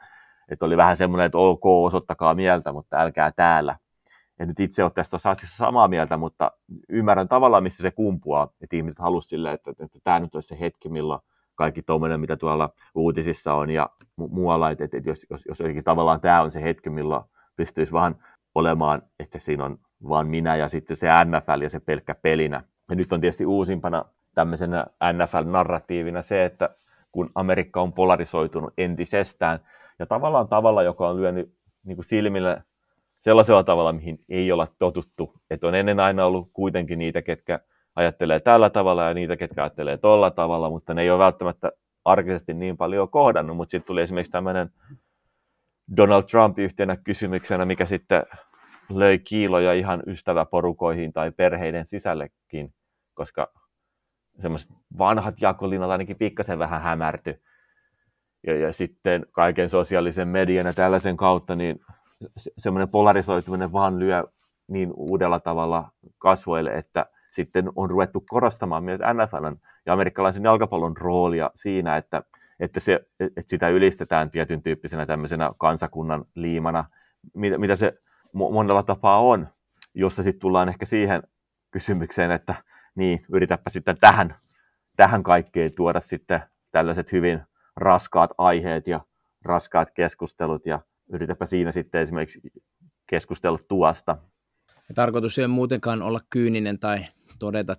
että oli vähän semmoinen, että ok, osoittakaa mieltä, mutta älkää täällä. En nyt itse ole tästä asiassa samaa mieltä, mutta ymmärrän tavallaan, mistä se kumpuaa, että ihmiset halusivat silleen, että, että, tämä nyt olisi se hetki, milloin kaikki tuommoinen, mitä tuolla uutisissa on ja mu- muualla, että, että jos, jos, jos tavallaan tämä on se hetki, milloin pystyisi vaan olemaan, että siinä on vaan minä ja sitten se NFL ja se pelkkä pelinä. Ja nyt on tietysti uusimpana tämmöisenä NFL-narratiivina se, että kun Amerikka on polarisoitunut entisestään. Ja tavallaan tavalla, joka on lyönyt niin kuin silmille sellaisella tavalla, mihin ei olla totuttu. Että on ennen aina ollut kuitenkin niitä, ketkä ajattelee tällä tavalla ja niitä, ketkä ajattelee tolla tavalla, mutta ne ei ole välttämättä arkisesti niin paljon kohdannut. Mutta sitten tuli esimerkiksi tämmöinen Donald Trump yhtenä kysymyksenä, mikä sitten löi kiiloja ihan ystäväporukoihin tai perheiden sisällekin, koska semmoiset vanhat jakolinat ainakin pikkasen vähän hämärty. Ja, ja sitten kaiken sosiaalisen median ja tällaisen kautta, niin se, semmoinen polarisoituminen vaan lyö niin uudella tavalla kasvoille, että sitten on ruvettu korostamaan myös NFLn ja amerikkalaisen jalkapallon roolia siinä, että, että, se, että sitä ylistetään tietyn tyyppisenä tämmöisenä kansakunnan liimana, mitä, mitä se monella tapaa on, josta sitten tullaan ehkä siihen kysymykseen, että niin, yritäpä sitten tähän, tähän kaikkeen tuoda sitten tällaiset hyvin raskaat aiheet ja raskaat keskustelut ja yritäpä siinä sitten esimerkiksi keskustella tuosta. Ja tarkoitus ei muutenkaan olla kyyninen tai todeta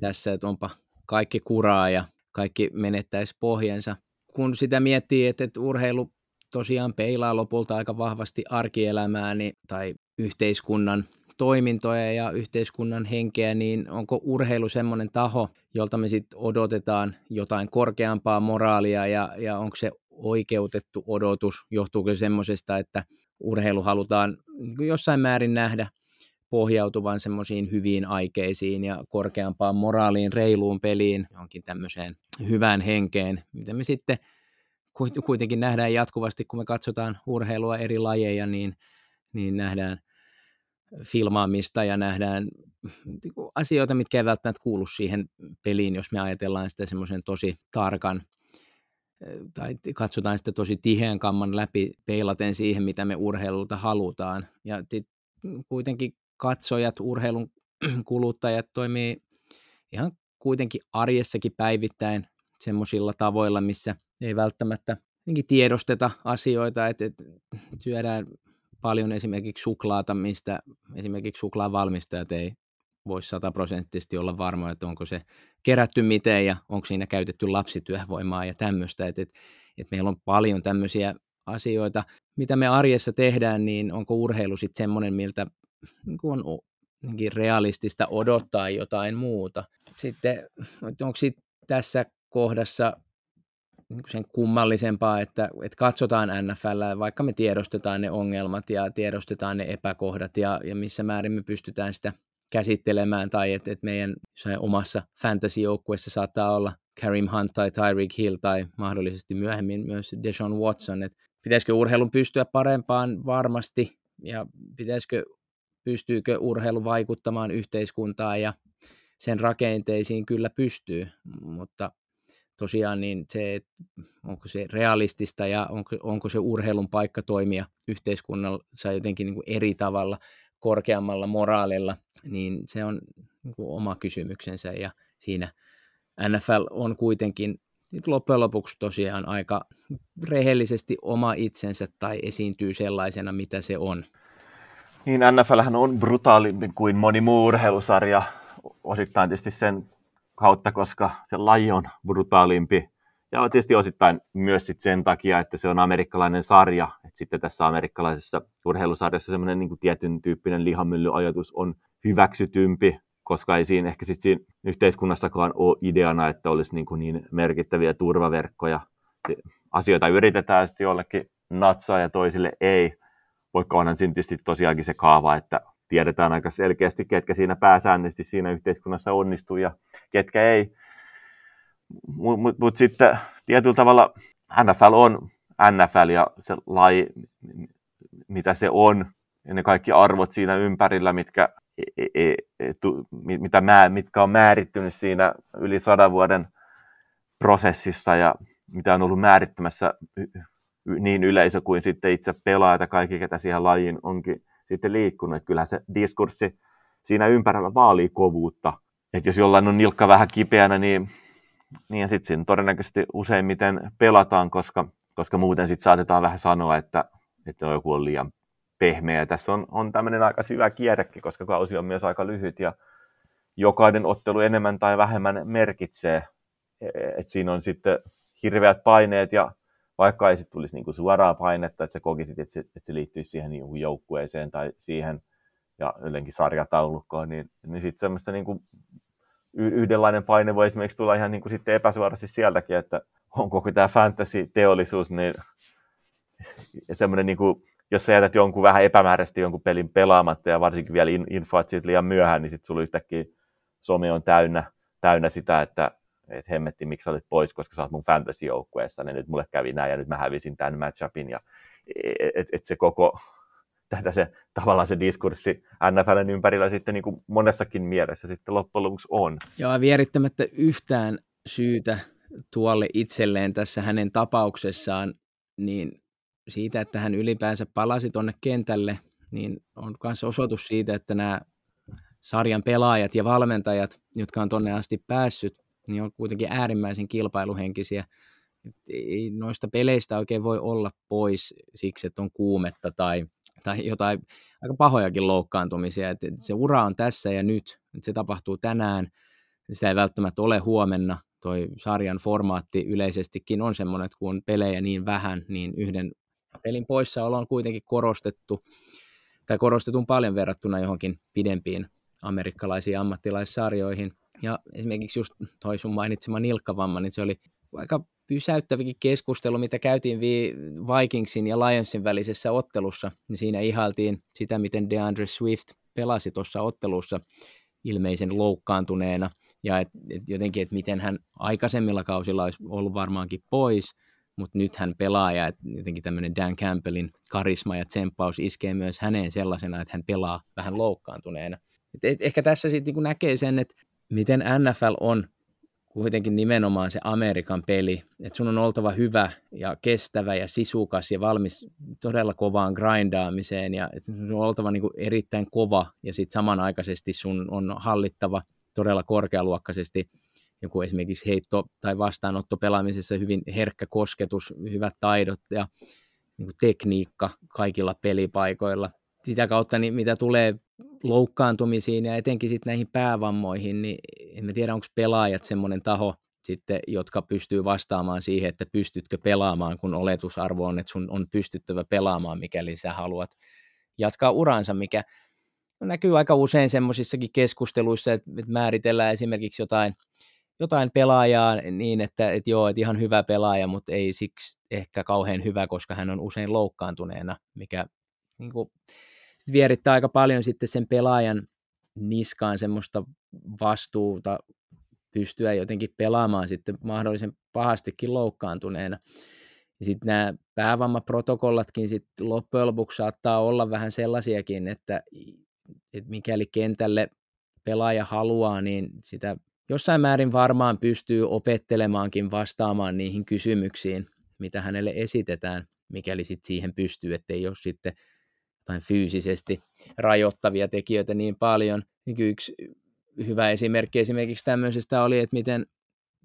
tässä, että onpa kaikki kuraa ja kaikki menettäisi pohjensa. Kun sitä miettii, että, että urheilu tosiaan peilaa lopulta aika vahvasti arkielämää niin, tai yhteiskunnan toimintoja ja yhteiskunnan henkeä, niin onko urheilu semmoinen taho, jolta me sitten odotetaan jotain korkeampaa moraalia ja, ja onko se oikeutettu odotus, johtuuko se semmoisesta, että urheilu halutaan niin jossain määrin nähdä pohjautuvan semmoisiin hyviin aikeisiin ja korkeampaan moraaliin, reiluun peliin, johonkin tämmöiseen hyvään henkeen, mitä me sitten kuitenkin nähdään jatkuvasti, kun me katsotaan urheilua eri lajeja, niin, niin nähdään filmaamista ja nähdään niinku asioita, mitkä ei välttämättä kuulu siihen peliin, jos me ajatellaan sitä semmoisen tosi tarkan tai katsotaan sitä tosi tiheän kamman läpi peilaten siihen, mitä me urheilulta halutaan. Ja kuitenkin katsojat, urheilun <clears throat> kuluttajat toimii ihan kuitenkin arjessakin päivittäin semmoisilla tavoilla, missä ei välttämättä tiedosteta asioita, että, että syödään paljon esimerkiksi suklaata, mistä esimerkiksi suklaan valmistajat ei voi sataprosenttisesti olla varma, että onko se kerätty miten ja onko siinä käytetty lapsityövoimaa ja tämmöistä, että, että, että meillä on paljon tämmöisiä asioita, mitä me arjessa tehdään, niin onko urheilu sitten semmoinen, miltä niin on realistista odottaa jotain muuta. Sitten onko sitten tässä kohdassa sen kummallisempaa, että, että katsotaan NFL, vaikka me tiedostetaan ne ongelmat ja tiedostetaan ne epäkohdat ja, ja missä määrin me pystytään sitä käsittelemään tai että, että meidän omassa fantasy-joukkueessa saattaa olla Karim Hunt tai Tyreek Hill tai mahdollisesti myöhemmin myös Deshaun Watson. Että pitäisikö urheilun pystyä parempaan? Varmasti. Ja pitäisikö, pystyykö urheilu vaikuttamaan yhteiskuntaan ja sen rakenteisiin? Kyllä pystyy, mutta tosiaan niin se, onko se realistista ja onko, onko se urheilun paikka toimia yhteiskunnassa jotenkin niin kuin eri tavalla, korkeammalla moraalilla, niin se on niin kuin oma kysymyksensä ja siinä NFL on kuitenkin loppujen lopuksi tosiaan aika rehellisesti oma itsensä tai esiintyy sellaisena, mitä se on. Niin, NFL on brutaalimpi kuin moni muu urheilusarja, osittain tietysti sen kautta, koska se laji on brutaalimpi. Ja tietysti osittain myös sit sen takia, että se on amerikkalainen sarja. Et sitten tässä amerikkalaisessa urheilusarjassa semmoinen niin tietyn tyyppinen lihamyllyajatus on hyväksytympi, koska ei siinä ehkä sit siinä yhteiskunnassakaan ole ideana, että olisi niin, kuin niin merkittäviä turvaverkkoja. Asioita yritetään sitten jollekin natsaa ja toisille ei, vaikka onhan siinä tietysti tosiaankin se kaava, että tiedetään aika selkeästi, ketkä siinä pääsäännöllisesti siinä yhteiskunnassa onnistuu ja ketkä ei. Mutta mut, mut sitten tietyllä tavalla NFL on NFL ja se laji, mitä se on, ja ne kaikki arvot siinä ympärillä, mitkä, e, e, e, tu, mitä mä, mitkä on määrittynyt siinä yli sadan vuoden prosessissa ja mitä on ollut määrittämässä niin yleisö kuin sitten itse pelaajat ja kaikki, ketä siihen lajiin onkin sitten liikkunut. Että kyllähän se diskurssi siinä ympärillä vaalii kovuutta. Että jos jollain on nilkka vähän kipeänä, niin, niin sitten siinä todennäköisesti useimmiten pelataan, koska, koska muuten sitten saatetaan vähän sanoa, että, että joku on liian pehmeä. Tässä on, on tämmöinen aika syvä kierrekin, koska kausi on myös aika lyhyt ja jokainen ottelu enemmän tai vähemmän merkitsee. Et siinä on sitten hirveät paineet ja vaikka ei sitten tulisi niin kuin suoraa painetta, että sä kokisit, että se, että se liittyisi siihen niin kuin joukkueeseen tai siihen ja jotenkin sarjataulukkoon, niin, niin sitten semmoista niin kuin yhdenlainen paine voi esimerkiksi tulla ihan niin kuin sitten epäsuorasti sieltäkin, että on koko tämä fantasy-teollisuus, niin semmoinen niin kuin, jos sä jätät jonkun vähän epämääräisesti jonkun pelin pelaamatta ja varsinkin vielä infoat siitä liian myöhään, niin sitten sulla yhtäkkiä some on täynnä, täynnä sitä, että et hemmetti, miksi sä olit pois, koska sä oot mun fantasy-joukkueessa, niin nyt mulle kävi näin ja nyt mä hävisin tämän matchupin ja et, et, et se koko, <laughs> tätä se, tavallaan se diskurssi NFLn ympärillä sitten niin kuin monessakin mielessä sitten loppujen lopuksi on. Joo, vierittämättä yhtään syytä tuolle itselleen tässä hänen tapauksessaan, niin siitä, että hän ylipäänsä palasi tuonne kentälle, niin on myös osoitus siitä, että nämä sarjan pelaajat ja valmentajat, jotka on tuonne asti päässyt, niin on kuitenkin äärimmäisen kilpailuhenkisiä. Ei noista peleistä oikein voi olla pois siksi, että on kuumetta tai, tai jotain aika pahojakin loukkaantumisia. Et, et se ura on tässä ja nyt, et se tapahtuu tänään, sitä ei välttämättä ole huomenna. Toi sarjan formaatti yleisestikin on semmoinen, että kun on pelejä niin vähän, niin yhden pelin poissaolo on kuitenkin korostettu, tai korostetun paljon verrattuna johonkin pidempiin amerikkalaisiin ammattilaissarjoihin. Ja esimerkiksi just toi sun mainitsema nilkkavamma, niin se oli aika pysäyttävikin keskustelu, mitä käytiin Vikingsin ja Lionsin välisessä ottelussa, niin siinä ihailtiin sitä, miten DeAndre Swift pelasi tuossa ottelussa ilmeisen loukkaantuneena, ja et, et jotenkin, että miten hän aikaisemmilla kausilla olisi ollut varmaankin pois, mutta nyt hän pelaa, ja jotenkin tämmöinen Dan Campbellin karisma ja tsemppaus iskee myös häneen sellaisena, että hän pelaa vähän loukkaantuneena. Et, et ehkä tässä sitten niin näkee sen, että miten NFL on kuitenkin nimenomaan se Amerikan peli, että sun on oltava hyvä ja kestävä ja sisukas ja valmis todella kovaan grindaamiseen. Ja sun on oltava niin erittäin kova ja sitten samanaikaisesti sun on hallittava todella korkealuokkaisesti. Joku esimerkiksi heitto- tai vastaanotto pelaamisessa hyvin herkkä kosketus, hyvät taidot ja niin tekniikka kaikilla pelipaikoilla. Sitä kautta, niin mitä tulee loukkaantumisiin ja etenkin sitten näihin päävammoihin, niin en tiedä, onko pelaajat semmoinen taho, sitten, jotka pystyy vastaamaan siihen, että pystytkö pelaamaan, kun oletusarvo on, että sun on pystyttävä pelaamaan, mikäli sä haluat jatkaa uransa, mikä näkyy aika usein semmoisissakin keskusteluissa, että määritellään esimerkiksi jotain, jotain pelaajaa niin, että, että joo, että ihan hyvä pelaaja, mutta ei siksi ehkä kauhean hyvä, koska hän on usein loukkaantuneena, mikä niin kuin, sit vierittää aika paljon sitten sen pelaajan niskaan semmoista vastuuta pystyä jotenkin pelaamaan sitten mahdollisen pahastikin loukkaantuneena. Sitten nämä päävammaprotokollatkin sitten loppujen lopuksi saattaa olla vähän sellaisiakin, että, että mikäli kentälle pelaaja haluaa, niin sitä jossain määrin varmaan pystyy opettelemaankin vastaamaan niihin kysymyksiin, mitä hänelle esitetään, mikäli sitten siihen pystyy, ettei ole sitten jotain fyysisesti rajoittavia tekijöitä niin paljon. Niin yksi hyvä esimerkki esimerkiksi tämmöisestä oli, että miten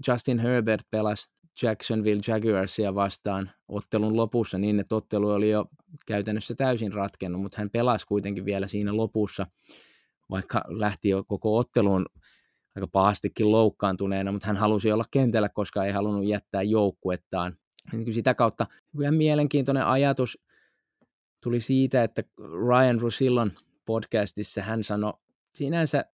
Justin Herbert pelasi Jacksonville Jaguarsia vastaan ottelun lopussa niin, että ottelu oli jo käytännössä täysin ratkennut, mutta hän pelasi kuitenkin vielä siinä lopussa, vaikka lähti jo koko otteluun aika pahastikin loukkaantuneena, mutta hän halusi olla kentällä, koska ei halunnut jättää joukkuettaan. Niin sitä kautta ihan mielenkiintoinen ajatus tuli siitä, että Ryan Rusillon podcastissa hän sanoi sinänsä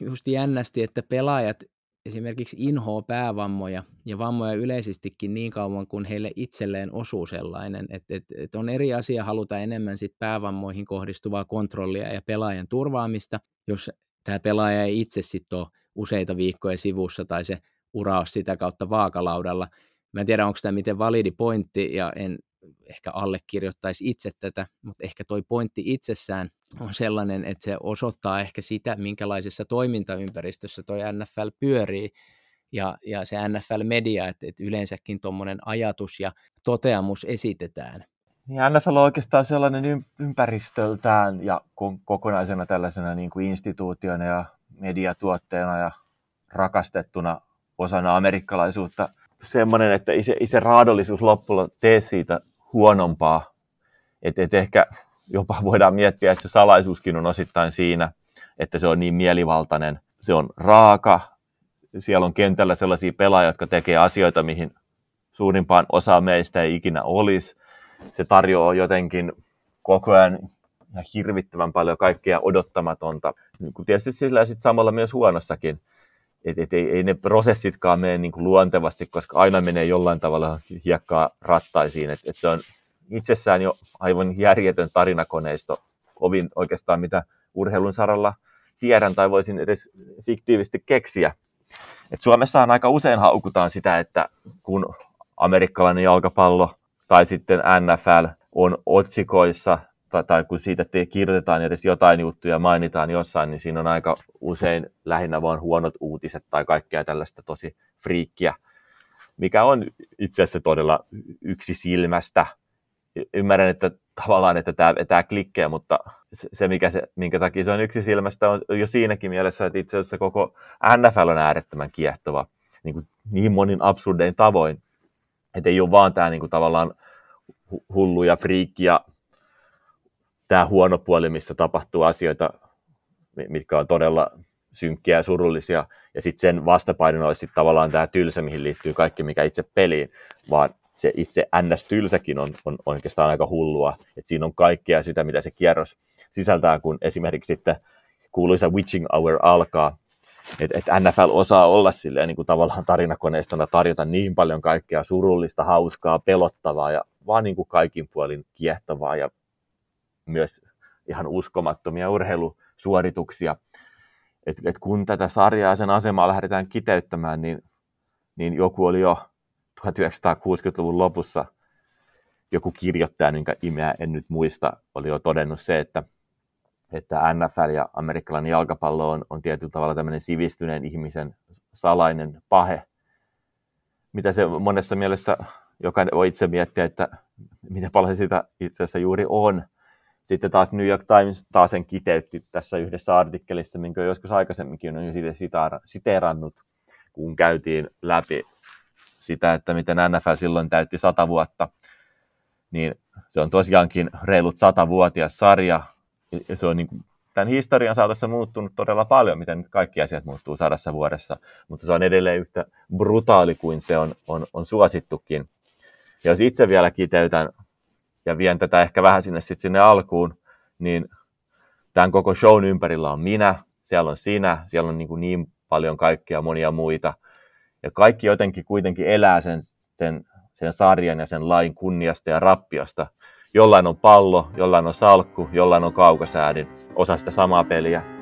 just jännästi, että pelaajat esimerkiksi inhoa päävammoja ja vammoja yleisestikin niin kauan, kun heille itselleen osuu sellainen, että, että, että on eri asia haluta enemmän sit päävammoihin kohdistuvaa kontrollia ja pelaajan turvaamista, jos tämä pelaaja ei itse sitten ole useita viikkoja sivussa tai se ura sitä kautta vaakalaudalla. Mä en tiedä, onko tämä miten validi pointti ja en ehkä allekirjoittaisi itse tätä, mutta ehkä toi pointti itsessään on sellainen, että se osoittaa ehkä sitä, minkälaisessa toimintaympäristössä toi NFL pyörii ja, ja se NFL-media, että, että yleensäkin tuommoinen ajatus ja toteamus esitetään. Niin NFL on oikeastaan sellainen ympäristöltään ja kokonaisena tällaisena niin kuin instituutiona ja mediatuotteena ja rakastettuna osana amerikkalaisuutta semmoinen, että ei se, ei se raadollisuus loppuun tee siitä huonompaa. Että et ehkä jopa <laughs> voidaan miettiä, että se salaisuuskin on osittain siinä, että se on niin mielivaltainen. Se on raaka. Siellä on kentällä sellaisia pelaajia, jotka tekee asioita, mihin suurimpaan osa meistä ei ikinä olisi. Se tarjoaa jotenkin koko ajan ja hirvittävän paljon kaikkea odottamatonta. Niin tietysti sillä sit samalla myös huonossakin. Et, et, ei, ei ne prosessitkaan mene niin kuin luontevasti, koska aina menee jollain tavalla hiekkaa rattaisiin. Et, et se on itsessään jo aivan järjetön tarinakoneisto, kovin oikeastaan mitä urheilun saralla tiedän tai voisin edes fiktiivisesti keksiä. Et Suomessahan aika usein haukutaan sitä, että kun amerikkalainen jalkapallo tai sitten NFL on otsikoissa tai, tai kun siitä te kirjoitetaan edes jotain juttuja mainitaan jossain, niin siinä on aika usein lähinnä vain huonot uutiset tai kaikkea tällaista tosi friikkiä, mikä on itse asiassa todella yksi silmästä. Ymmärrän, että tavallaan, että tämä vetää klikkejä, mutta se, mikä se, minkä takia se on yksi silmästä, on jo siinäkin mielessä, että itse asiassa koko NFL on äärettömän kiehtova niin, kuin niin monin absurdein tavoin. Että ei ole vaan tämä niin kuin tavallaan hullu ja friikki ja tämä huono puoli, missä tapahtuu asioita, mitkä on todella synkkiä ja surullisia, ja sitten sen vastapainona olisi tavallaan tämä tylsä, mihin liittyy kaikki, mikä itse peliin, vaan se itse NS-tylsäkin on, on oikeastaan aika hullua, että siinä on kaikkea sitä, mitä se kierros sisältää, kun esimerkiksi sitten kuuluisa Witching Hour alkaa, että et NFL osaa olla silleen niin kuin tavallaan tarinakoneistona tarjota niin paljon kaikkea surullista, hauskaa, pelottavaa ja vaan niin kuin kaikin puolin kiehtovaa ja myös ihan uskomattomia urheilusuorituksia. Et, et kun tätä sarjaa sen asemaa lähdetään kiteyttämään, niin, niin joku oli jo 1960-luvun lopussa, joku kirjoittaja, minkä imeä en nyt muista, oli jo todennut se, että, että NFL ja amerikkalainen jalkapallo on, on tietyllä tavalla tämmöinen sivistyneen ihmisen salainen pahe, mitä se monessa mielessä jokainen voi itse miettiä, että mitä paljon sitä itse asiassa juuri on – sitten taas New York Times taas sen kiteytti tässä yhdessä artikkelissa, minkä joskus aikaisemminkin on jo siteerannut, kun käytiin läpi sitä, että miten NFL silloin täytti sata vuotta, niin se on tosiaankin reilut satavuotias sarja, ja se on niin kuin, tämän historian saatossa muuttunut todella paljon, miten kaikki asiat muuttuu sadassa vuodessa, mutta se on edelleen yhtä brutaali kuin se on, on, on suosittukin. Ja jos itse vielä kiteytän ja vien tätä ehkä vähän sinne, sit sinne alkuun, niin tämän koko shown ympärillä on minä, siellä on sinä, siellä on niin, kuin niin paljon kaikkia monia muita. Ja kaikki jotenkin kuitenkin elää sen, sen, sen sarjan ja sen lain kunniasta ja rappiosta. Jollain on pallo, jollain on salkku, jollain on kaukasäädin, osa sitä samaa peliä.